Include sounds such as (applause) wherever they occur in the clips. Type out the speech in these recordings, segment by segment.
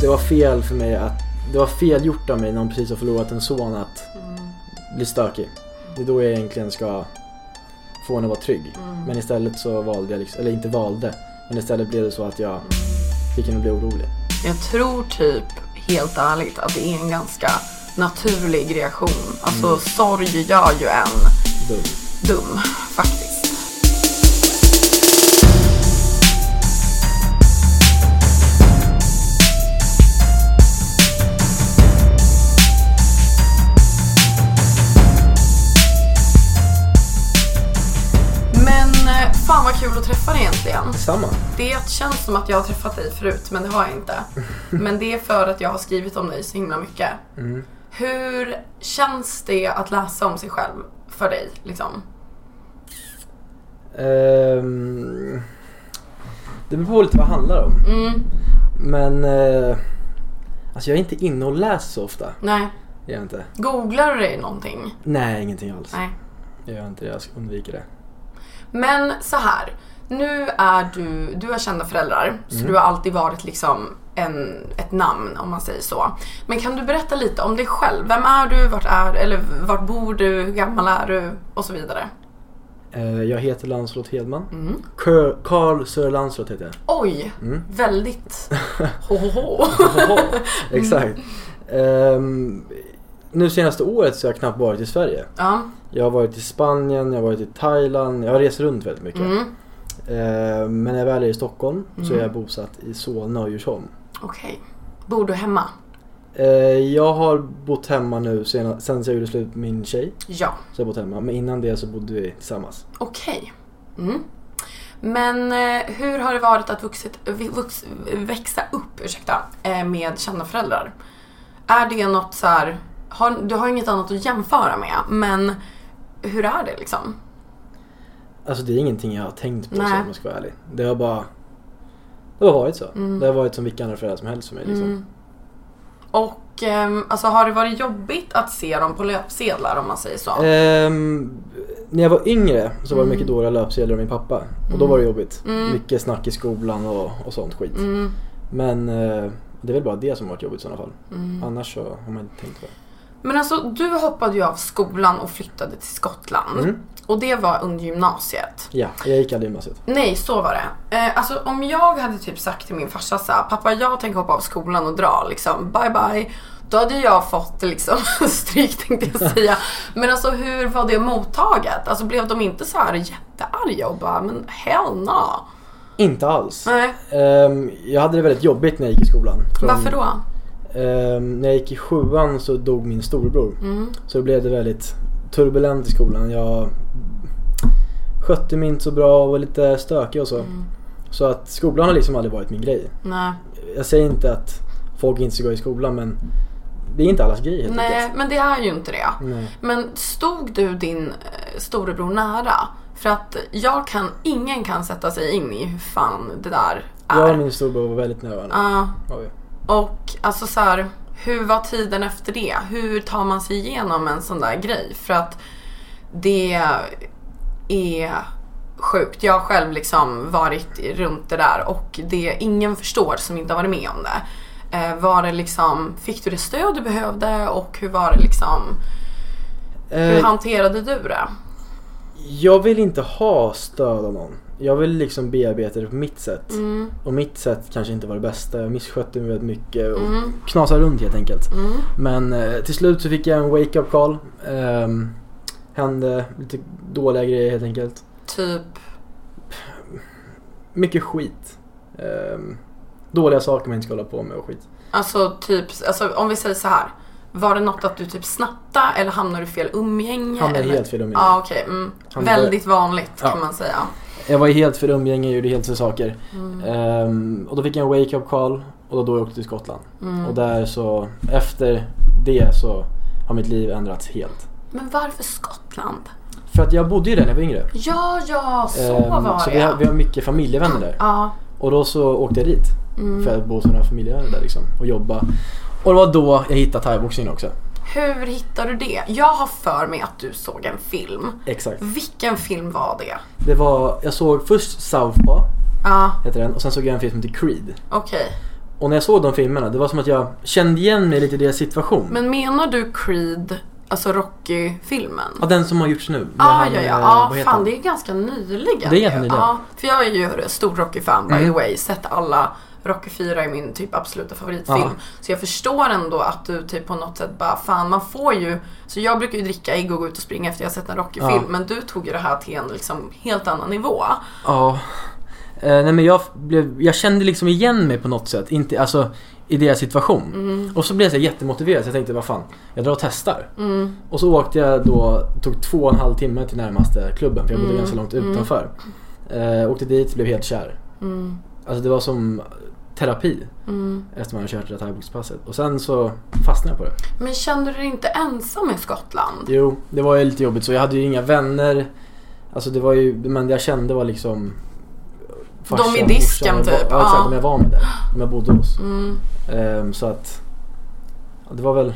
Det var fel för mig att, det var fel gjort av mig när hon precis har förlorat en son att bli stökig. Det är då jag egentligen ska få henne att vara trygg. Men istället så valde jag, liksom, eller inte valde, men istället blev det så att jag fick henne att bli orolig. Jag tror typ helt ärligt att det är en ganska naturlig reaktion. Alltså sorg gör ju en Dum. dum faktiskt. Egentligen. Samma. Det känns som att jag har träffat dig förut men det har jag inte. (laughs) Men det är för att jag har skrivit om dig så himla mycket. Hur känns det att läsa om sig själv för dig? Liksom? Ehm, det beror på lite vad det handlar om. Men eh, alltså jag är inte inne och läser så ofta. Nej. Jag är inte. Googlar du dig någonting? Nej, ingenting alls. Nej. Jag gör inte det. Jag undviker det. Men så här. Nu är du, du har kända föräldrar så du har alltid varit liksom en, ett namn om man säger så. Men kan du berätta lite om dig själv? Vem är du? Vart är eller vart bor du? Hur gammal är du? Och så vidare. Eh, jag heter Lancelot Hedman. Carl, Carl Sir Lancelot heter jag. Oj, väldigt (laughs) ho ho ho. Exakt. Ehm, nu senaste året så har jag knappt varit i Sverige. Ja, Jag har varit i Spanien, jag har varit i Thailand. Jag har rest runt väldigt mycket. Ehm, men när jag väl är i Stockholm så är jag bosatt i Solna och Djursholm. okej. Bor du hemma? Eh, jag har bott hemma nu sen, sen jag gjorde slut med min tjej. Ja, Så jag har bott hemma. Men innan det så bodde vi tillsammans. okej. Mm. Men eh, hur har det varit att vuxit, vux, växa upp ursäkta, eh, med kända föräldrar? Är det något så här, har, du har inget annat att jämföra med, men hur är det liksom? Alltså det är ingenting jag har tänkt på så om jag ska vara ärlig. Det har bara... Det har varit så. Det har varit som vilka andra föräldrar som helst för mig liksom. Och ehm, alltså, har det varit jobbigt att se dem på löpsedlar om man säger så? Ehm, när jag var yngre så var det mycket dåliga löpsedlar av min pappa. Och då var det jobbigt. Mycket snack i skolan och, och sånt skit. Men eh, det är väl bara det som har varit jobbigt i sådana fall. Annars så har man inte tänkt på det. Men alltså du hoppade ju av skolan och flyttade till Skottland. Och det var under gymnasiet. Ja, jag gick aldrig gymnasiet. Nej, så var det. Eh, alltså om jag hade typ sagt till min farsa så här, pappa jag tänker hoppa av skolan och dra liksom, bye bye. Då hade jag fått liksom (laughs) stryk tänkte jag säga. Men alltså hur var det mottaget? Alltså blev de inte så här jättearga och bara, men hell no. Inte alls. Nej, Ehm, jag hade det väldigt jobbigt när jag gick i skolan. Från- varför då? Ehm, när jag gick i sjuan så dog min storebror. Så då blev det väldigt turbulent i skolan. Jag skötte mig inte så bra och var lite stökig och så. Så att skolan har liksom aldrig varit min grej. Nej. Jag säger inte att folk inte ska gå i skolan men det är inte allas grej helt Nej, enkelt. men det är ju inte det. Nej. Men stod du din eh, storebror nära? För att jag kan, ingen kan sätta sig in i hur fan det där Jag och är. min storebror var väldigt nära varandra. Ja. Och alltså så här, hur var tiden efter det? Hur tar man sig igenom en sån där grej? För att det är sjukt. Jag har själv liksom varit runt det där och det ingen förstår som inte har varit med om det. Eh, var det liksom, fick du det stöd du behövde och hur var det liksom, hur Eh, hanterade du det? Jag vill inte ha stöd av någon. Jag vill liksom bearbeta det på mitt sätt. Mm. Och mitt sätt kanske inte var det bästa. Jag misskötte mig väldigt mycket och Mm. knasade runt helt enkelt. Mm. Men eh, till slut så fick jag en wake-up call. Um, hände lite dåliga grejer helt enkelt. Typ, Mycket skit. Ehm, dåliga saker man inte ska hålla på med och skit. alltså typ, alltså om vi säger så här. Var det något att du typ snattade eller hamnade du fel umgänge? Hamnade eller? helt fel umgänge. Ja okej, mm. Väldigt vanligt Ja. kan man säga. Jag var helt fel umgänge och gjorde helt fel saker. Mm. Ehm, och då fick jag en wake-up call och då, då jag åkte till Skottland. Mm. Och där så, efter det så har mitt liv ändrats helt. Men varför Skottland? För att jag bodde ju där när jag var yngre. Ja, ja, så Ehm, var så det vi har, vi har mycket familjevänner där. Ja. Och då så åkte jag dit. Mm. För att bo hos några familjevänner där liksom. Och jobba. Och det var då jag hittade thaiboxningen också. Hur hittade du det? Jag har för mig att du såg en film. Exakt. Vilken film var det? Det var, jag såg först Southpaw, Ja, heter den. Och sen såg jag en film som heter Creed. okej. Och när jag såg de filmerna, det var som att jag kände igen mig lite i deras situation. Men menar du Creed, alltså Rocky-filmen? Ja, den som har gjorts nu. Ja, han, ja, ja. eh, ja heter fan han? det är ganska nyligen. Det är ganska nyligen. Ja, för jag är ju stor Rocky-fan by Mm. the way. Sett alla Rocky 4 är min typ absoluta favoritfilm. Ja. Så jag förstår ändå att du typ på något sätt bara, fan man får ju, så jag brukar ju dricka ägg och gå ut och springa efter jag sett en Rocky-film. Ja. Men du tog ju det här till en liksom helt annan nivå. Ja. Eh, nej men jag, blev, jag kände liksom igen mig på något sätt. Inte, alltså i deras situation. Mm. Och så blev jag så jättemotiverad så jag tänkte vad fan, jag drar och testar. Mm. Och så åkte jag då, tog två och en halv timme till närmaste klubben för jag bodde Mm. ganska långt Mm. utanför. Eh, åkte dit, blev helt kär. Mm. Alltså det var som terapi Mm. efter man hade kört det här thaiboxpasset. Och sen så fastnade jag på det. Men kände du dig inte ensam i Skottland? Jo, det var ju lite jobbigt så jag hade ju inga vänner. Alltså det var ju, men det jag kände var liksom farsan, De i disken, morsan, typ, Ja, exakt, ja. de jag var med där. De jag bodde hos. Mm. Ehm, så att, det var väl,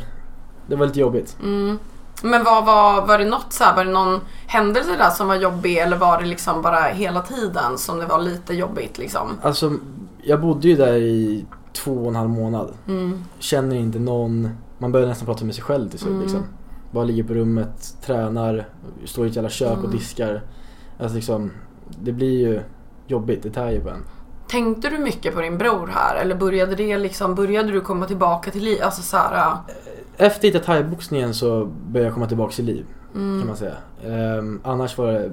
det var lite jobbigt. Mm. Men vad var, var det något så här, var det någon händelse där som var jobbig eller var det liksom bara hela tiden som det var lite jobbigt liksom? Alltså, jag bodde ju där i två och en halv månad. Mm. Känner inte någon, man börjar nästan prata med sig själv till slut Mm. liksom. Bara ligger på rummet, tränar, står i ett jävla kök och Mm. diskar. Alltså liksom, det blir ju jobbigt, det tär ju på en. Tänkte du mycket på din bror här eller började det liksom, började du komma tillbaka till liv? Alltså så här. Efter thaiboxningen så började jag komma tillbaka till liv mm. kan man säga. Ehm, annars var det,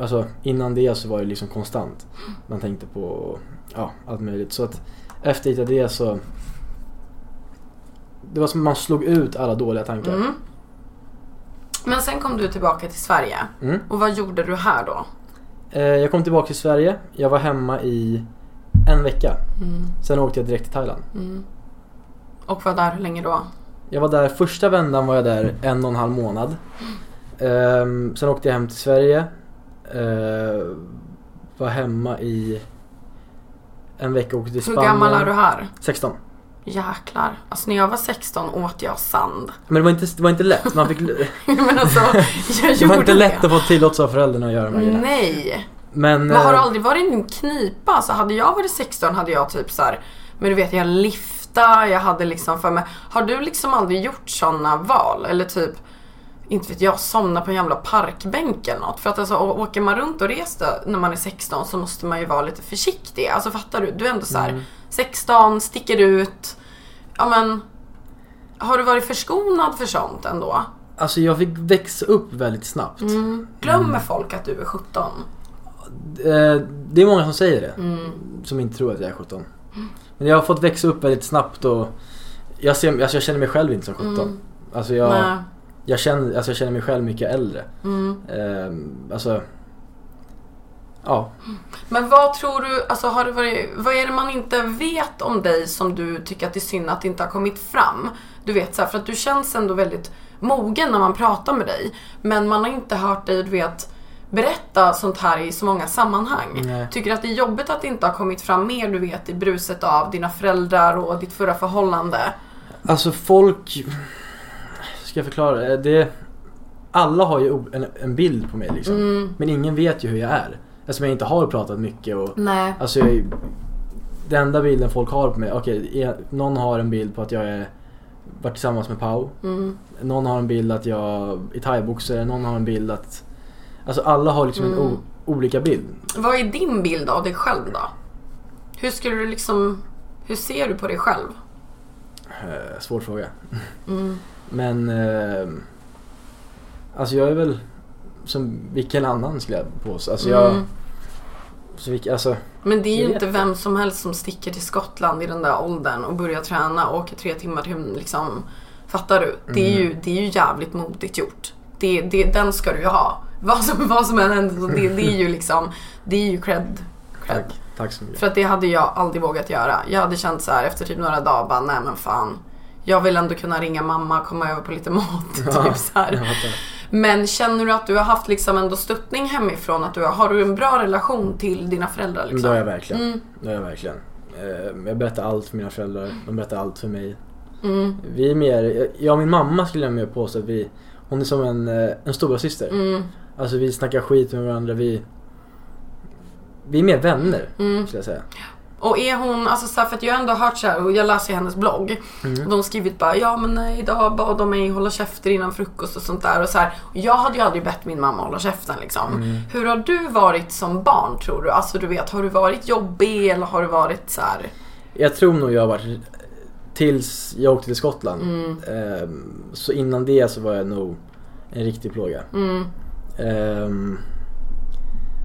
alltså innan det så var det liksom konstant. Man tänkte på ja, allt möjligt. Så att efter det så det var som att man slog ut alla dåliga tankar. Mm. Men sen kom du tillbaka till Sverige. Mm. Och vad gjorde du här då? Eh, jag kom tillbaka till Sverige, jag var hemma i en vecka. Mm. Sen åkte jag direkt till Thailand. Mm. Och var där hur länge då? Jag var där, första vändan var jag där en och en halv månad. Ehm, sen åkte jag hem till Sverige. Uh, var hemma i en vecka och åkte till Hur Spanien. gammal är du här? 16. Jäklar. Alltså när jag var 16 åt jag sand. Men det var inte, det var inte lätt. Man fick, (laughs) Men alltså, (laughs) jag det var inte lätt det. att få tillåtelse av föräldrarna att göra de här. Nej. Men, Men har du eh, aldrig varit i en knipa? Så hade jag varit 16 hade jag typ så här, men du vet jag lifta, jag hade liksom för mig. Har du liksom aldrig gjort sådana val? Eller typ, inte vet jag, somna på en jävla parkbänk eller något. För att alltså åker man runt och reser när man är 16 så måste man ju vara lite försiktig. Alltså fattar du? Du är ändå så här, Mm. 16, sticker ut. Ja men, har du varit förskonad för sånt ändå? Alltså jag fick växa upp väldigt snabbt. Mm. Glömmer folk att du är 17? Eh, det är många som säger det. Mm. Som inte tror att jag är 17. Men jag har fått växa upp väldigt snabbt och jag, ser, alltså jag känner mig själv inte som 17. Mm. Alltså, jag, Nej. Jag, känner, alltså jag känner mig själv mycket äldre. Mm. Ehm, alltså, ja. Men vad tror du, alltså har det varit, vad är det man inte vet om dig som du tycker att det är synd att det inte har kommit fram? Du vet så här, för att du känns ändå väldigt mogen när man pratar med dig. Men man har inte hört dig, du vet, berätta sånt här i så många sammanhang. Nej. Tycker du att det är jobbigt att det inte har kommit fram mer, du vet, i bruset av dina föräldrar och ditt förra förhållande? Alltså folk, ska jag förklara? Eh, Det, alla har ju en, en bild på mig liksom. Mm. Men ingen vet ju hur jag är. Eftersom jag inte har pratat mycket och Nej. Alltså jag, den enda bilden folk har på mig, okej, e- någon har en bild på att jag är varit tillsammans med Pau. Mm. Någon har en bild att jag är thaiboxare, någon har en bild att Alltså alla har liksom en Mm. o, olika bild. Vad är din bild av dig själv då? Hur skulle du liksom, hur ser du på dig själv? Eh, svår fråga. Men eh, alltså jag är väl som vilken annan skulle jag påstå. Alltså jag... Mm. Så vilka, alltså, Men det är ju inte vem som helst som sticker till Skottland i den där åldern och börjar träna och åker tre timmar till liksom. Fattar du? Det är ju, Mm. det är ju jävligt modigt gjort. Det, det, den ska du ju ha. Vad som, vad som än händer det, det är ju liksom, det är ju cred. cred. tack. Tack så mycket. För att det hade jag aldrig vågat göra. Jag hade känt så här efter typ några dagar bara, nej men fan. Jag vill ändå kunna ringa mamma och komma över på lite mat. typ så. Men känner du att du har haft liksom ändå stöttning hemifrån? Att du har, har du en bra relation till dina föräldrar? Liksom? det har jag verkligen. Mm. Det har jag verkligen. Eh, Jag berättar allt för mina föräldrar. De berättar allt för mig. Mm. Vi är mer, jag och min mamma skulle jag mer påstå att vi, hon är som en, eh, en stora syster. Mm. Alltså vi snackar skit med varandra. Vi, vi är mer vänner Mm. skulle jag säga. Och är hon, alltså så här, för att jag har ändå hört så här, och jag läser hennes blogg. Mm. Och de har skrivit bara, ja men nej, idag bad de mig hålla käften innan frukost och sånt där. Och så här, och jag hade ju aldrig bett min mamma hålla käften liksom. Mm. Hur har du varit som barn tror du? Alltså du vet, har du varit jobbig eller har du varit så här? Jag tror nog jag har varit, tills jag åkte till Skottland. Mm. Ehm, Så innan det så var jag nog en riktig plåga. Ehm,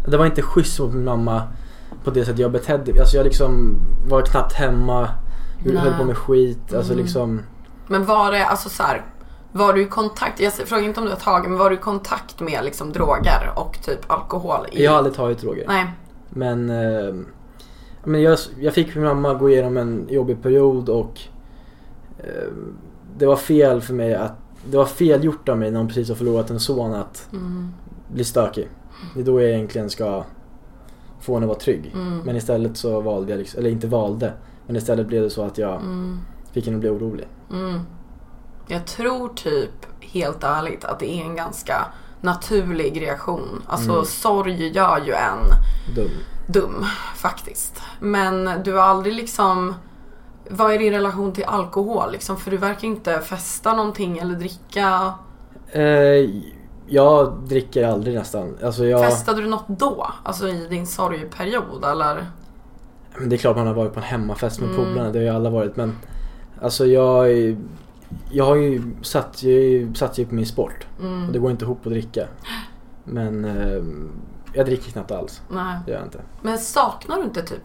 Det var inte schysst mot min mamma på det sättet jag betedde mig. Alltså jag liksom var knappt hemma, Nej. höll på med skit. Alltså Mm. liksom, Men var det, alltså så här, var du i kontakt, jag frågar inte om du har tagit, men var du i kontakt med liksom droger och typ alkohol? I, jag har aldrig tagit droger. Nej. Men, ehm, men jag, jag fick min mamma gå igenom en jobbig period och ehm, det var fel för mig att det var fel gjort av mig när hon precis har förlorat en son att Mm. bli stökig. Det är då jag egentligen ska få henne att vara trygg. Mm. Men istället så valde jag, liksom, eller inte valde, men istället blev det så att jag Mm. fick henne att bli orolig. Mm. Jag tror typ, helt ärligt, att det är en ganska naturlig reaktion. Alltså Mm. sorg gör ju en Dum. dum, faktiskt. Men du har aldrig liksom... Vad är din relation till alkohol liksom? För du verkar inte festa någonting eller dricka. Eh, jag dricker aldrig nästan. Alltså jag, Festade du något då? Alltså i din sorgperiod eller? Men det är klart man har varit på en hemmafest med Mm. polarna, det har ju alla varit. Men alltså jag, jag har ju satt, jag satt ju på min sport. Mm. Och det går inte ihop att dricka. Men eh, jag dricker knappt alls. Nej. Det gör jag inte. Men saknar du inte typ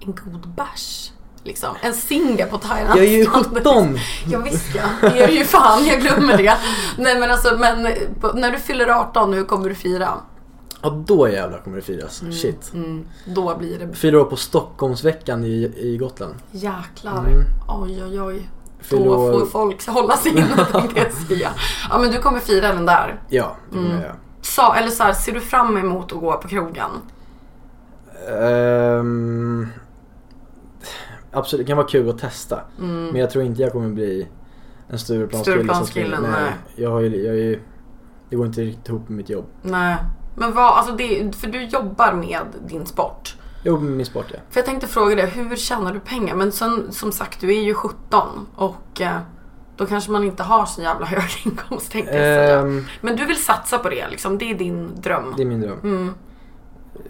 en god bärs? Liksom. En singa på Thailand. Jag är ju 17! (laughs) Ja visst ja, det är ju fan, jag glömmer det. Nej men alltså, men när du fyller 18, hur kommer du fira? Ja då jävlar kommer det firas. Shit. Mm, då blir det Fyller år på Stockholmsveckan i, i Gotland. jäklar. Mm. Oj oj oj. Fyller Då år- får folk hålla sig inne (laughs) tänkte jag säga. Ja men du kommer fira den där. Ja, det Mm. jag. Sa, eller så här, ser du fram emot att gå på krogen? Ehm, absolut, det kan vara kul att testa. Mm. Men jag tror inte jag kommer bli en Stureplanskille. Stureplanskillen, springer- nej. Jag har ju, jag är ju, det går inte riktigt ihop med mitt jobb. Nej. Men vad, alltså det, för du jobbar med din sport. Jag jobbar med min sport ja. För jag tänkte fråga dig, hur tjänar du pengar? Men som, som sagt, du är ju 17 och eh, då kanske man inte har så jävla (laughs) hög inkomst tänkte jag säga. Ehm, Men du vill satsa på det liksom, det är din dröm. det är min dröm. Mm.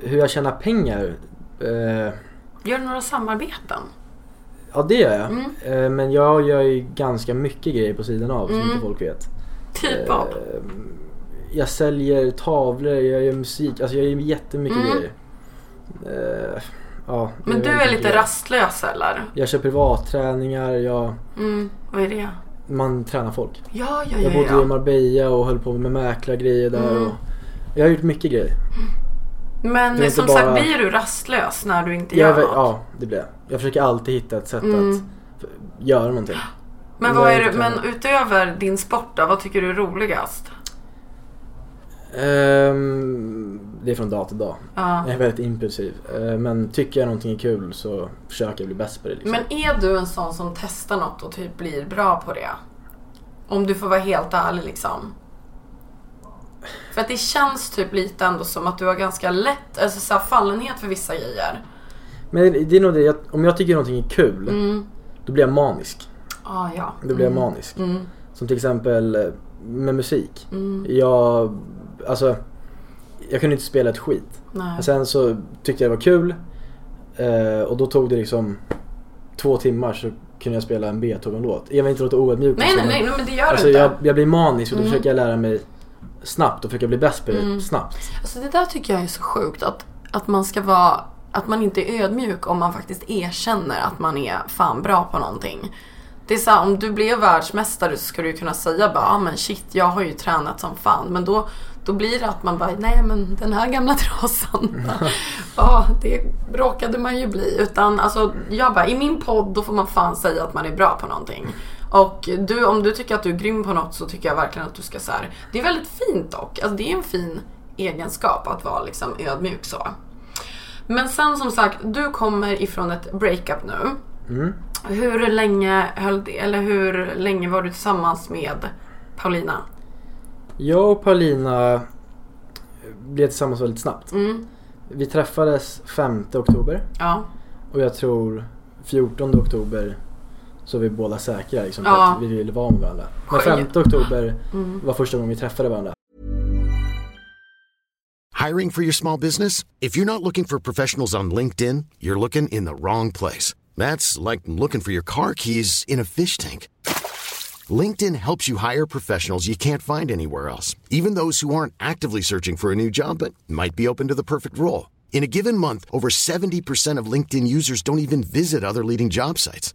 Hur jag tjänar pengar? Eh, Gör några samarbeten? Ja det gör jag. Mm. Eh, men jag gör ju ganska mycket grejer på sidan av som Mm. inte folk vet. Typ av? Eh, jag säljer tavlor, jag gör musik, alltså jag gör jättemycket Mm. grejer. Eh, ja, Men du är lite grejer. rastlös eller? Jag kör privatträningar, jag, Mm, vad är det? man tränar folk. Ja, ja, ja. Jag bodde ja. i Marbella och höll på med mäklargrejer där. Mm. Och jag har gjort mycket grejer. Men som bara- sagt, blir du rastlös när du inte Jag, gör vet- något? ja, det blir jag. Jag försöker alltid hitta ett sätt Mm. att göra någonting. Men, vad jag är inte men utöver din sport då, vad tycker du är roligast? Ehm, det är från dag till dag. Ja. Jag är väldigt impulsiv. Ehm, men tycker jag någonting är kul så försöker jag bli bäst på det. Liksom. Men är du en sån som testar något och typ blir bra på det? Om du får vara helt ärlig liksom. För att det känns typ lite ändå som att du har ganska lätt, alltså så fallenhet för vissa grejer. Men det är nog det, jag, om jag tycker någonting är kul, Mm. då blir jag manisk. Ah, ja. Då blir jag Mm. manisk. Mm. Som till exempel eh, med musik. Mm. Jag, alltså, jag kunde inte spela ett skit. Nej. Men sen så tyckte jag det var kul eh, och då tog det liksom två timmar så kunde jag spela en Beethoven-låt. Jag vill inte låta oödmjuk Nej, nej, nej, men det gör Alltså inte. jag, jag blir manisk och då Mm. försöker jag lära mig snabbt och försöka bli bäst på det Mm. snabbt. Alltså det där tycker jag är så sjukt att, att man ska vara att man inte är ödmjuk om man faktiskt erkänner att man är fan bra på någonting. Det är så här, om du blev världsmästare så ska du kunna säga bara ah, men shit jag har ju tränat som fan. Men då, då blir det att man bara nej men den här gamla (laughs) trasan. Ja det råkade man ju bli. Utan alltså jag bara i min podd då får man fan säga att man är bra på någonting. Och du, om du tycker att du är grym på något så tycker jag verkligen att du ska så här. Det är väldigt fint dock. Alltså det är en fin egenskap att vara liksom ödmjuk så. Men sen som sagt, du kommer ifrån ett breakup nu. Mm. Hur länge höll det, eller hur länge var du tillsammans med Paulina? Jag och Paulina blev tillsammans väldigt snabbt. Mm, Vi träffades 5 oktober ja. och jag tror 14 oktober så är vi båda säkra liksom, på Ja. att vi ville vara med varandra. Men Skönt. 5 oktober Mm. var första gången vi träffade varandra. Hiring for your small business? If you're not looking for professionals on LinkedIn, you're looking in the wrong place. That's like looking for your car keys in a fish tank. LinkedIn helps you hire professionals you can't find anywhere else, even those who aren't actively searching for a new job but might be open to the perfect role. In a given month, over 70% of LinkedIn users don't even visit other leading job sites.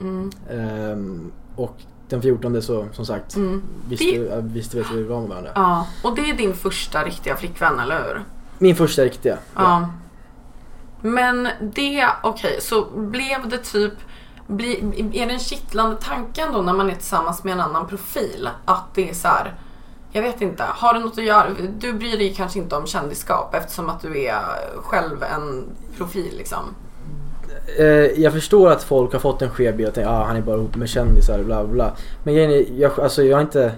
Ehm, och den 14 så som sagt visste, Det- ja, visste vi att vi var med varandra. Ja, och det är din första riktiga flickvän, eller hur? Min första riktiga. Ja. Men det, okej, så blev det typ bli, är en kittlande tanken då när man är tillsammans med en annan profil? Att det är så här, jag vet inte, har det något att göra? Du bryr dig kanske inte om kändisskap eftersom att du är själv en profil liksom. Eh, jag förstår att folk har fått en skev bild och tänker ah, han är bara ihop med kändisar bla bla. Men grejen är, jag, alltså, jag har inte,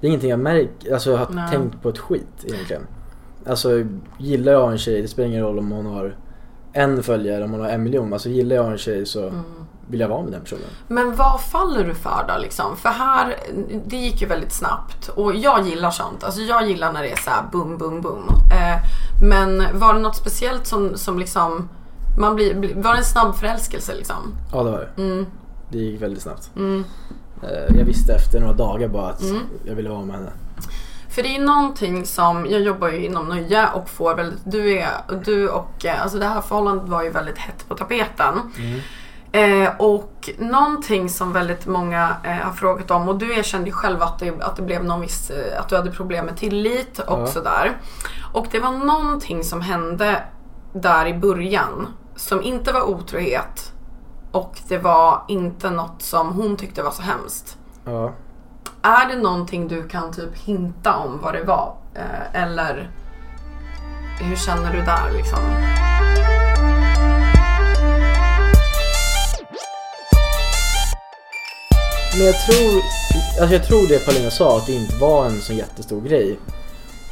det är ingenting jag märker, alltså jag har Nej. tänkt på ett skit egentligen. Alltså gillar jag en tjej, det spelar ingen roll om hon har en följare, om hon har en miljon. Alltså gillar jag en tjej så Mm. vill jag vara med den personen. Men vad faller du för då liksom? För här, det gick ju väldigt snabbt och jag gillar sånt. Alltså jag gillar när det är så här boom, boom, boom. Eh, men var det något speciellt som, som liksom, man blir, var det en snabb förälskelse liksom? Ja det var det. Mm. Det gick väldigt snabbt. Eh, jag visste efter några dagar bara att Mm. jag ville vara med henne. För det är någonting som, jag jobbar ju inom nöje och får väldigt, du är, du och, eh, alltså det här förhållandet var ju väldigt hett på tapeten. Eh, och någonting som väldigt många eh, har frågat om och du erkände ju själv att det, att det blev någon viss, eh, att du hade problem med tillit och Ja. sådär. Och det var någonting som hände där i början som inte var otrohet och det var inte något som hon tyckte var så hemskt. Ja. Är det någonting du kan typ hinta om vad det var? Eh, eller hur känner du där liksom? Men jag tror, alltså jag tror det Paulina sa att det inte var en så jättestor grej.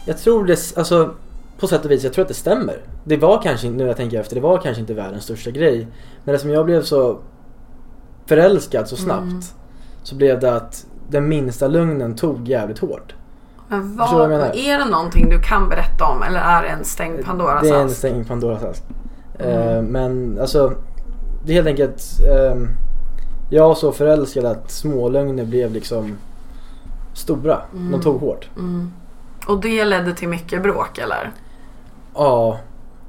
Jag tror det, alltså på sätt och vis, jag tror att det stämmer. Det var kanske, nu jag tänker efter, det var kanske inte världens största grej. Men eftersom jag blev så förälskad så snabbt så blev det att den minsta lugnen tog jävligt hårt. Men vad vad, är det någonting du kan berätta om eller är det en stängd Pandoras Det är en ask? stängd Pandoras ask. Mm. Eh, men alltså, det är helt enkelt, ehm, jag var så förälskad att smålögner blev liksom stora. Mm. De tog hårt. Och det ledde till mycket bråk eller? Ja,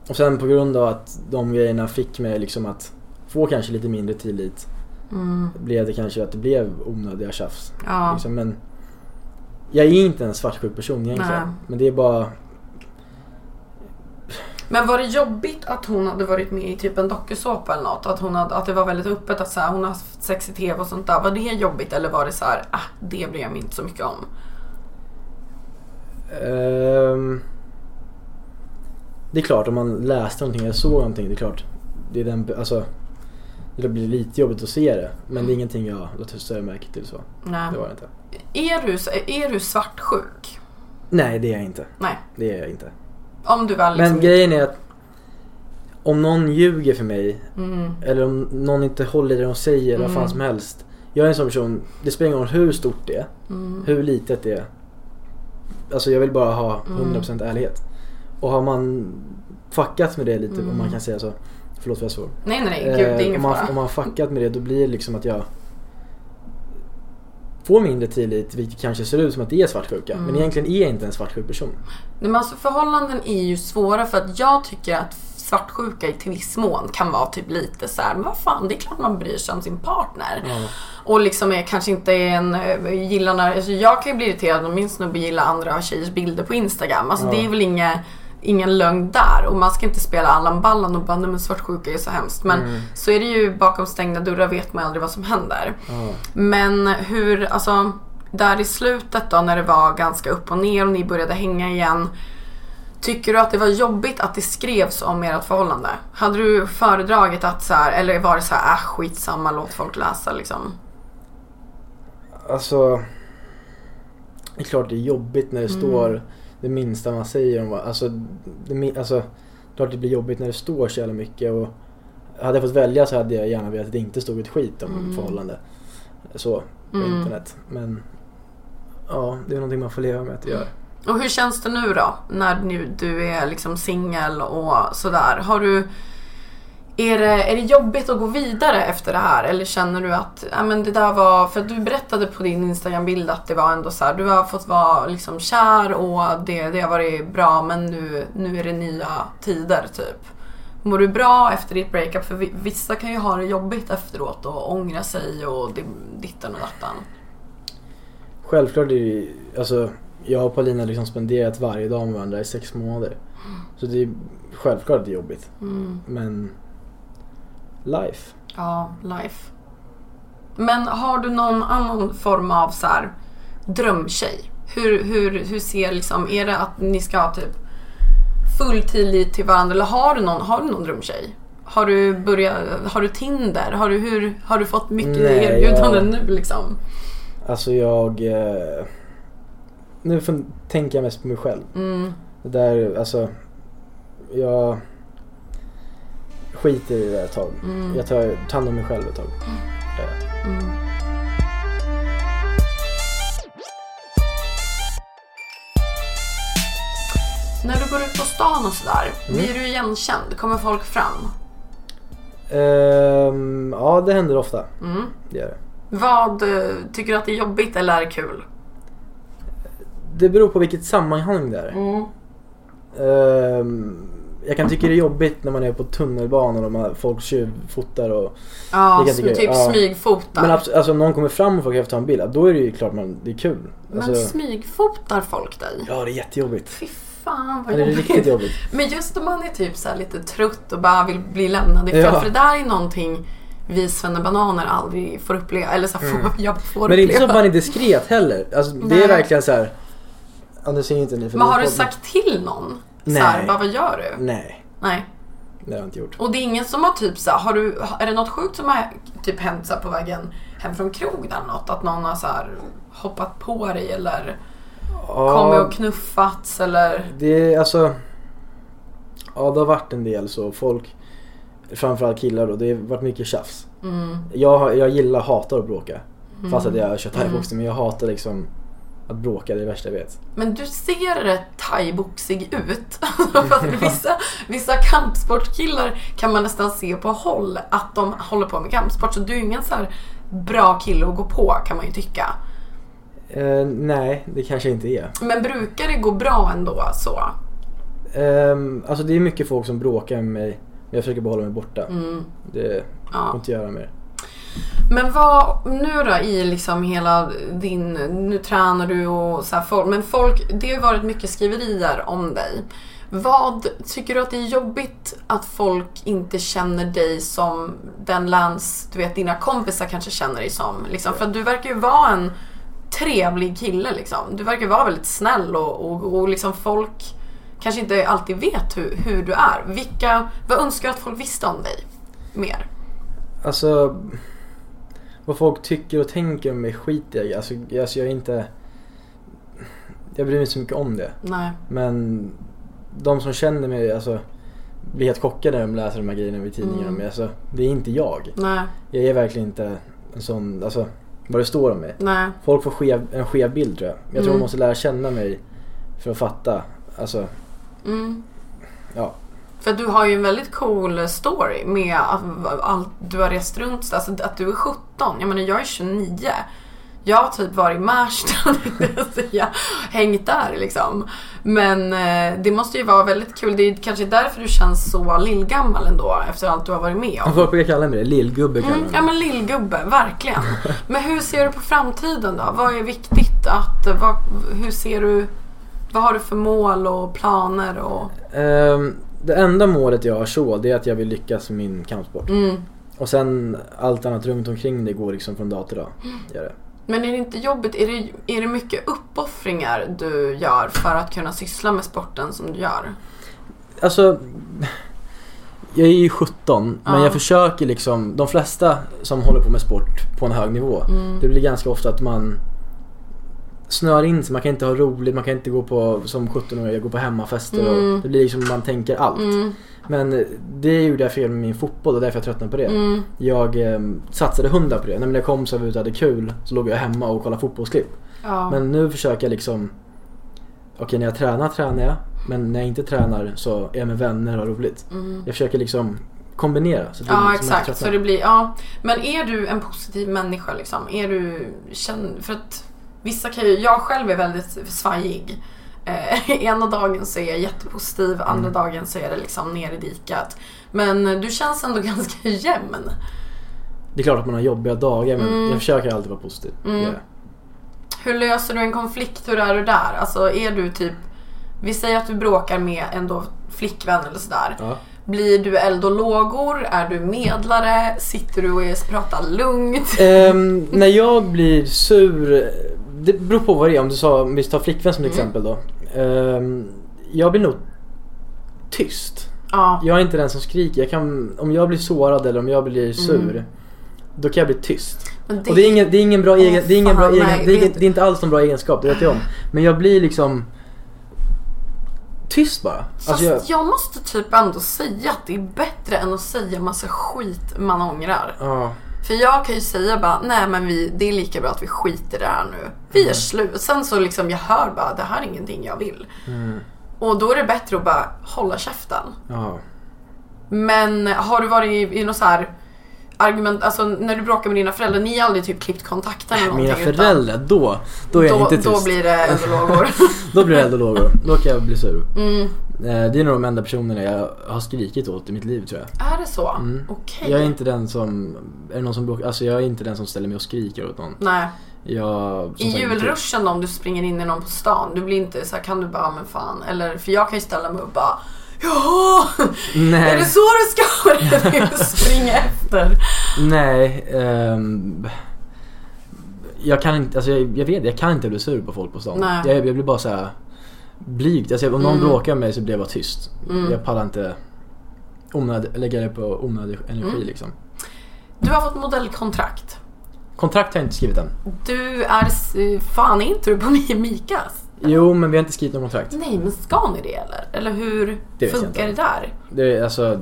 och sen på grund av att de grejerna fick mig liksom att få kanske lite mindre tillit blev det kanske att det blev onödiga tjafs. Ja. Liksom, men jag är inte en svartsjuk person egentligen. Nej. Men det är bara, Men var det jobbigt att hon hade varit med i typ en dokusåpa eller något? Att, hon hade, att det var väldigt öppet att så här, hon har haft sex i TV och sånt där. Var det jobbigt eller var det så här, ah, det bryr jag mig inte så mycket om? Ehm, det är klart om man läste någonting eller såg någonting, det är klart. Det, är den, alltså, det blir lite jobbigt att se det. Men det är ingenting jag låter större märke till så. Nej. Det var det inte. Är du, är du svartsjuk? Nej det är jag inte. Nej. Det är jag inte. Om du väl liksom... Men grejen är att om någon ljuger för mig Mm. eller om någon inte håller det de säger eller vad fan som helst. Jag är en sån person, det spelar ingen roll hur stort det är, Mm. hur litet det är. Alltså jag vill bara ha 100% ärlighet. Och har man fuckat med det lite, om man kan säga så. Förlåt för jag svor. Nej nej gud det är Eh, ingen om, man, fara. om man har fuckat med det då blir det liksom att jag får mindre tillit vilket kanske ser ut som att det är svartsjuka. Mm. Men egentligen är jag inte en svartsjuk person. Nej, men alltså förhållanden är ju svåra för att jag tycker att svartsjuka till viss mån kan vara typ lite så här, men vad fan det är klart man bryr sig om sin partner. Och liksom är kanske inte en, eh, gillar när, alltså jag kan ju bli irriterad om min snubbe gillar andra tjejers bilder på Instagram. Alltså det är väl inga, ingen lögn där. Och man ska inte spela Allan Ballan och bara nej men svartsjuka är så hemskt. Men så är det ju bakom stängda dörrar vet man aldrig vad som händer. Men hur, alltså där i slutet då när det var ganska upp och ner och ni började hänga igen. Tycker du att det var jobbigt att det skrevs om ert förhållande? Hade du föredragit att så här, eller var det så här, äh, skitsamma låt folk läsa liksom? Alltså, det är klart det är jobbigt när det Mm. står det minsta man säger om vad- alltså, det, alltså, klart det blir jobbigt när det står så jävla mycket och hade jag fått välja så hade jag gärna velat att det inte stod ett skit om Mm. förhållande. Så, på internet. Men ja, det är någonting man får leva med att det gör. Och hur känns det nu då? När du är liksom singel och sådär. Har du... Är det, är det jobbigt att gå vidare efter det här? Eller känner du att ja, men det där var... För du berättade på din Instagram-bild att det var ändå så här, Du har fått vara liksom kär och det, det har varit bra men nu, nu är det nya tider typ. Mår du bra efter ditt breakup? För vi- vissa kan ju ha det jobbigt efteråt och ångra sig och ditten och dattan. Självklart är det ju- alltså jag och Paulina har liksom spenderat varje dag med varandra i sex månader. Så det är självklart det är jobbigt. Men life. Ja, life. Men har du någon annan form av så här, drömtjej? Hur, hur, hur ser liksom, är det att ni ska ha typ full tillit till varandra eller har du någon, har du någon drömtjej? Har du börjat, har du Tinder? Har du, hur, har du fått mycket Nej, erbjudanden jag- nu liksom? Alltså jag... Eh, nu tänker jag mest på mig själv. Det där, alltså... Jag skiter i det ett tag. Jag tar, tar hand om mig själv ett tag. Eh, När du går ut på stan och sådär, blir du igenkänd? Kommer folk fram? ehm, ja, det händer ofta. Det gör det. Vad, eh, tycker du att det är jobbigt eller är det kul? Det beror på vilket sammanhang det är. Ehm, jag kan tycka det är jobbigt när man är på tunnelbanan och man, folk tjuvfotar och... Ja, Det kan som jag tycka, typ ja. smygfotar. Men abs- alltså om någon kommer fram och frågar efter ta en bild, då är det ju klart man, det är kul. Men Alltså, smygfotar folk dig? ja, det är jättejobbigt. Fy fan vad Ja, det är jobbigt. riktigt jobbigt. (laughs) Men just om man är typ så här lite trött och bara vill bli lämnad ifrån. Ja. För det där är någonting vi svennebananer aldrig får uppleva. Eller så här, får, (laughs) jag får Mm. Men det är inte så att man är diskret heller. Alltså, det är verkligen så här. Ja, nu ser inte ni för Men har du sagt till någon? Nej. Så här, bara, vad gör du? Nej, Nej. det har jag inte gjort. Och det är ingen som har typ så här, har du, är det något sjukt som har typ hänt så här på vägen hem från krogen eller något? Att någon har så här hoppat på dig eller kommit och knuffats eller? Det är alltså... Ja, det har varit en del så. Folk, framförallt killar då, det har varit mycket tjafs. Mm. Jag, jag gillar, hatar att bråka. Fast att jag kör thaiboxning, men jag hatar liksom att bråka, det är det värsta jag vet. Men du ser rätt thaiboxig ut. (laughs) Vissa, vissa kampsportkillar kan man nästan se på håll att de håller på med kampsport. Så du är ingen så bra kille att gå på kan man ju tycka. Eh, nej, det kanske inte är. Men brukar det gå bra ändå så? Ehm, alltså det är mycket folk som bråkar med mig, men jag försöker behålla mig borta. Det Ja. får inte göra mer. Men vad nu då i liksom hela din, nu tränar du och så här folk, men folk, det har ju varit mycket skriverier om dig. Vad tycker du att det är jobbigt att folk inte känner dig som den Lance, du vet dina kompisar kanske känner dig som? Liksom, för att du verkar ju vara en trevlig kille liksom. Du verkar vara väldigt snäll och, och, och liksom folk kanske inte alltid vet hur, hur du är. Vilka, vad önskar du att folk visste om dig mer? Alltså, vad folk tycker och tänker om mig skiter jag. Alltså, alltså jag är inte... Jag bryr mig inte så mycket om det. Nej. Men de som känner mig alltså, blir helt chockade när de läser de här grejerna i tidningarna. Men alltså, det är inte jag. Nej. Jag är verkligen inte en sån, alltså vad det står om mig. Nej. Folk får skev, en skev bild tror jag. Jag tror Mm. man måste lära känna mig för att fatta. Alltså, Mm. ja. För du har ju en väldigt cool story med allt du har rest runt. Alltså att du är 17. Jag menar jag är 29. Jag har typ varit i Märsta, (laughs) jag. Hängt där liksom. Men eh, det måste ju vara väldigt kul. Det är kanske därför du känns så lillgammal ändå efter allt du har varit med om. Folk brukar kalla mig det. Lillgubbe kallar Mm, ja men lillgubbe, verkligen. (laughs) Men hur ser du på framtiden då? Vad är viktigt att, vad, hur ser du, vad har du för mål och planer och? Ehm, det enda målet jag har så, det är att jag vill lyckas med min kampsport. Mm. Och sen allt annat runt omkring det går liksom från dag till dag. Gör det. Men är det inte jobbigt? Är det, är det mycket uppoffringar du gör för att kunna syssla med sporten som du gör? Alltså, jag är ju 17 men Ja. jag försöker liksom, de flesta som håller på med sport på en hög nivå, Mm. det blir ganska ofta att man snör in sig, man kan inte ha roligt, man kan inte gå på, som 17-åring, gå på hemmafester Mm. och det blir liksom, man tänker allt. Men det gjorde jag fel med min fotboll och därför jag tröttnade på det. Mm. Jag eh, satsade hundra på det. När mina kompisar var ute och hade kul så låg jag hemma och kollade fotbollsklipp. Ja. Men nu försöker jag liksom Okej när jag tränar tränar jag Men när jag inte tränar så är jag med vänner och har roligt. Jag försöker liksom kombinera. Så Mm. Ja exakt, så det blir, ja. Men är du en positiv människa liksom? Är du, känn, för att vissa kan ju, jag själv är väldigt svajig. Eh, (laughs) ena dagen så är jag jättepositiv, andra dagen så är det liksom ner i diket. Men du känns ändå (laughs) ganska jämn. Det är klart att man har jobbiga dagar men Mm. jag försöker alltid vara positiv. Gör jag. Hur löser du en konflikt? Hur är du där? Alltså är du typ, vi säger att du bråkar med en då flickvän eller sådär. Ja. Blir du eld och lågor? Är du medlare? Sitter du och pratar lugnt? Ehm, när jag blir sur, det beror på vad det är. Om du sa, om vi tar flickvän som Mm. exempel då. Ehm, jag blir nog tyst. Ja. Jag är inte den som skriker. Jag kan, om jag blir sårad eller om jag blir sur, då kan jag bli tyst. Men Och det är ingen, det är ingen bra, egen, det är ingen bra egen, nej, det, är, det är inte alls någon bra egenskap, det vet jag om. Men jag blir liksom tyst bara. Fast Alltså jag, jag måste typ ändå säga att det är bättre än att säga massa skit man ångrar. ja. För jag kan ju säga bara, nej men vi, det är lika bra att vi skiter i det här nu. Vi Mm. är slut. Sen så liksom, jag hör bara, det här är ingenting jag vill. Mm. Och då är det bättre att bara hålla käften. ja. Men har du varit i, i något så här argument, alltså när du bråkar med dina föräldrar, ni har aldrig typ klippt kontakten eller Mina någonting? föräldrar, då, då är jag då, inte tyst. (laughs) då blir det eldlågor. Då blir det eld lågor. Då kan jag bli sur. Mm. Eh, Det är nog de enda personerna jag har skrikit åt i mitt liv tror jag. är det så? Okej. Mm. Jag är inte den som, är det någon som bråkar, alltså jag är inte den som ställer mig och skriker åt någon. Nej. Jag, I julruschen då, om du springer in i någon på stan, du blir inte så här, kan du bara, men fan. Eller, för jag kan ju ställa mig och bara, Jaha! Nej. Är det så du ska det är att springa efter? Nej, ehm, jag kan inte, alltså jag, jag vet, jag kan inte bli sur på folk på stan. Nej. Jag, jag blir bara så här blyg. Alltså om någon Mm. bråkar med mig så blir jag bara tyst. Jag pallar inte onöd, lägga det på onödig energi Mm. liksom. Du har fått modellkontrakt. Kontrakt har jag inte skrivit än. Du är, s- fan är inte du på Mi- Mikas? Jo, men vi har inte skrivit något kontrakt. Nej, men ska ni det eller? Eller hur Det funkar det där? Det är alltså,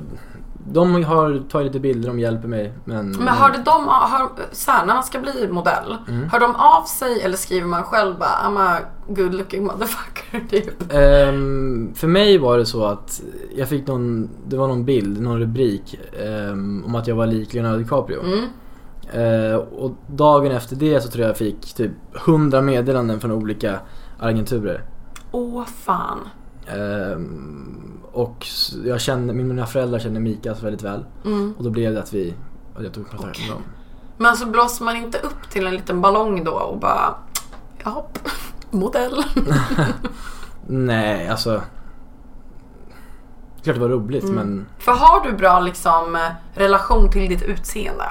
De har tagit lite bilder, de hjälper mig. Men, Men hörde de, hör, så här, när man ska bli modell, Mm. hör de av sig eller skriver man själv bara I'm a good looking motherfucker (laughs) typ? Ehm, för mig var det så att jag fick någon, det var någon bild, någon rubrik ehm, om att jag var lik Leonardo DiCaprio. Mm. Eh, och dagen efter det så tror jag jag fick typ 100 meddelanden från olika agenturer. Åh fan. Ehm, och jag känner, mina föräldrar känner Mikas väldigt väl. Mm. Och då blev det att vi, att jag tog kontakt med dem. Men alltså blåser man inte upp till en liten ballong då och bara ja, (laughs) modell. (laughs) Nej, alltså. Klart det var roligt men För har du bra liksom relation till ditt utseende?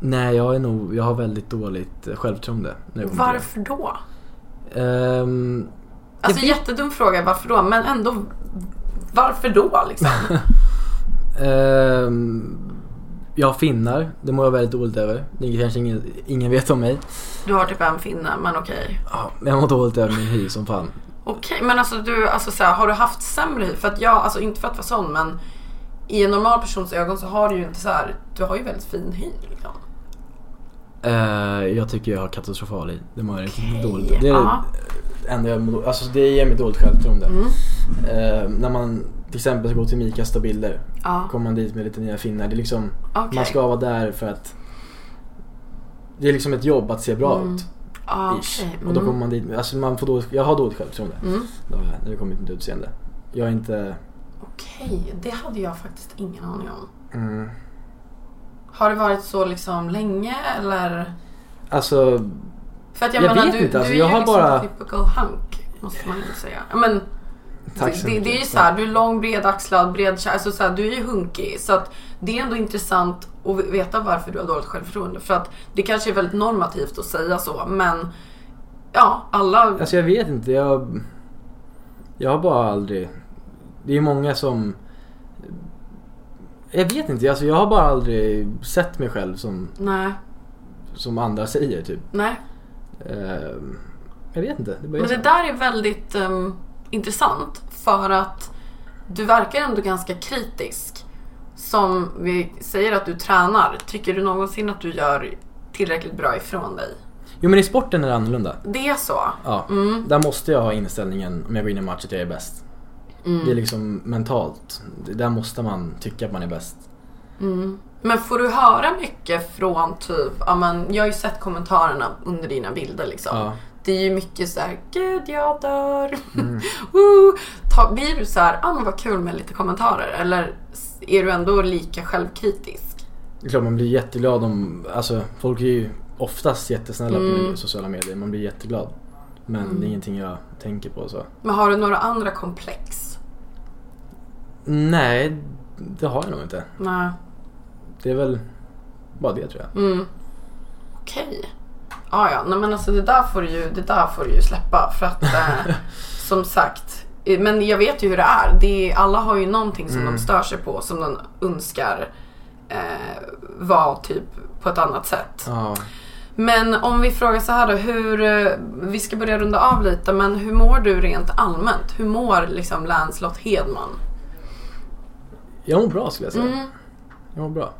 nej jag är nog, jag har väldigt dåligt eh, självförtroende. Varför då? Ehm, Alltså jättedum fråga varför då, men ändå varför då liksom? (laughs) ehm, jag finnar, det mår jag väldigt dåligt över. Det kanske ingen, ingen vet om mig. Du har typ en finne, men okej. Ja, men jag mår dåligt över min hy som fan. Okej, men alltså du, alltså så här, har du haft sämre hy? För att jag, alltså inte för att vara sån men i en normal persons ögon så har du ju inte så här, du har ju väldigt fin hy liksom. Eh, jag tycker jag har katastrofal hy. Det mår Okej, dåligt Det är ja. det enda jag mår dåligt Alltså det ger mig dåligt självförtroende. Mm. Eh, när man till exempel ska gå till Mikas ta bilder. Ja. Kommer man dit med lite nya finnar. Det är liksom, Okej. man ska vara där för att det är liksom ett jobb att se bra Mm. ut. Ja, Ish. okej. Och då Mm. kommer man dit, alltså man får dåligt, jag har dåligt självförtroende. Mm. Då, när det kommer till mitt utseende. Jag är inte, Okej, det hade jag faktiskt ingen aning om. mm, Har det varit så liksom länge eller? alltså För att jag, Jag menar, vet du, inte, du alltså, är jag ju har liksom bara- typical hunk, måste man ju säga. Men Tack det, så det, mycket. det är ju så här, du är lång, bredaxlad, bred alltså så här, du är ju hunkig. Så att det är ändå intressant att veta varför du har dåligt självförtroende. För att det kanske är väldigt normativt att säga så, men ja, alla... Alltså jag vet inte, jag... Jag har bara aldrig... Det är många som... Jag vet inte, alltså jag har bara aldrig sett mig själv som, Nej, som andra säger typ. nej. Ehm, jag vet inte, det Men det där är väldigt ehm, intressant för att du verkar ändå ganska kritisk. Som vi säger att du tränar. Tycker du någonsin att du gör tillräckligt bra ifrån dig? Jo men i sporten är det annorlunda. Det är så? Ja, Mm. där måste jag ha inställningen om jag går in i en match att jag är bäst. Mm. Det är liksom mentalt. Där måste man tycka att man är bäst. Men får du höra mycket från typ, ja men jag har ju sett kommentarerna under dina bilder liksom. Ja. Det är ju mycket så här, gud jag dör. (laughs) Woo! Ta, blir du så här, ja men vad kul med lite kommentarer? Eller är du ändå lika självkritisk? Det är klart man blir jätteglad om, alltså folk är ju oftast jättesnälla Mm. på sociala medier. Man blir jätteglad. Men det är ingenting jag tänker på så. Men har du några andra komplex? Nej, det har jag nog inte. Nej. Det är väl bara det tror jag. Mm. Okej. Ja, ja. Nej, men alltså det där får du ju, det där får du ju släppa. För att eh, (laughs) som sagt. Men jag vet ju hur det är. det är. Alla har ju någonting som de stör sig på. Som de önskar eh, var typ på ett annat sätt. Ja. Men om vi frågar så här då. Hur, eh, vi ska börja runda av lite. Men hur mår du rent allmänt? Hur mår liksom Lancelot Hedman? Jag mår bra skulle jag säga. Mm. Jag mår bra.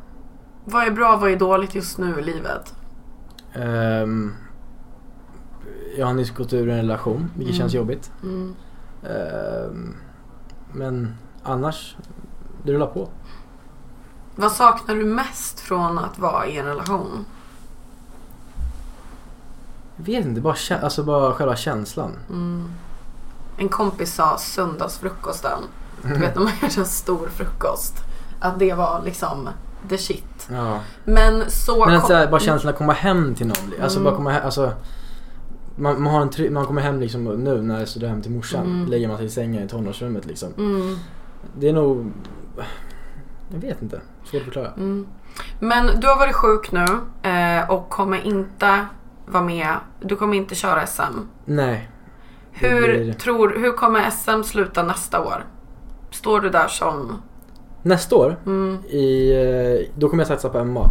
Vad är bra, vad är dåligt just nu i livet? Ehm, jag har nyss gått ur en relation, vilket känns jobbigt. Mm. Ehm, men annars, det rullar på. Vad saknar du mest från att vara i en relation? Jag vet inte, bara, alltså bara själva känslan. En kompis sa söndagsfrukosten. Du vet när man gör en stor frukost. Att det var liksom the shit. Ja. Men så... Men så här, bara känslan att komma hem till någon. Alltså bara komma hem, alltså man, man, har en try- man kommer hem liksom nu när jag står hem till morsan. Lägger man sig i sängen i tonårsrummet liksom. Mm. Det är nog... Jag vet inte. Svårt att förklara. Mm. Men du har varit sjuk nu eh, och kommer inte vara med. Du kommer inte köra SM. Nej. Hur, blir- tror, hur kommer SM sluta nästa år? Står du där som... Nästa år, Mm. i, eh, då kommer jag satsa på MMA.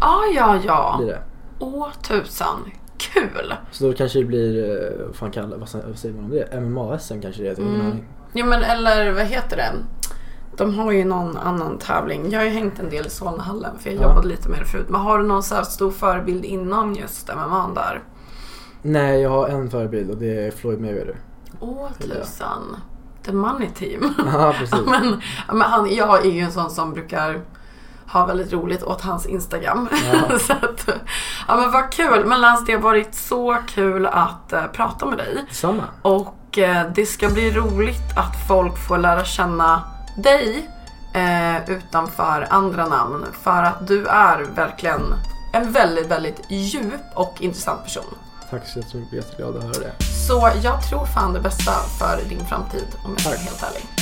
Ah, ja, ja. Det. Åh, tusan. Kul! Så då kanske det blir, eh, vad fan kallar, vad, säger man om det? MMA-SM kanske det heter. Ingen Mm. Jo men eller vad heter det? De har ju någon annan tävling. Jag har ju hängt en del i Solnahallen för jag Ja. jobbade lite med det förut. Men har du någon så här stor förebild inom just MMA där? Nej, jag har en förebild och det är Floyd Mayweather. Åh tusan. The Money Team. Ja, precis. (laughs) Men, men han, jag är ju en sån som brukar ha väldigt roligt åt hans Instagram. Ja. (laughs) så att, ja men vad kul. Men Lance det har varit så kul att eh, prata med dig. Samma. Och eh, det ska bli roligt att folk får lära känna dig eh, utanför andra namn. För att du är verkligen en väldigt, väldigt djup och intressant person. Tack så jättemycket, jätteglad att höra det. Så jag tror fan det bästa för din framtid om jag ska vara helt ärlig.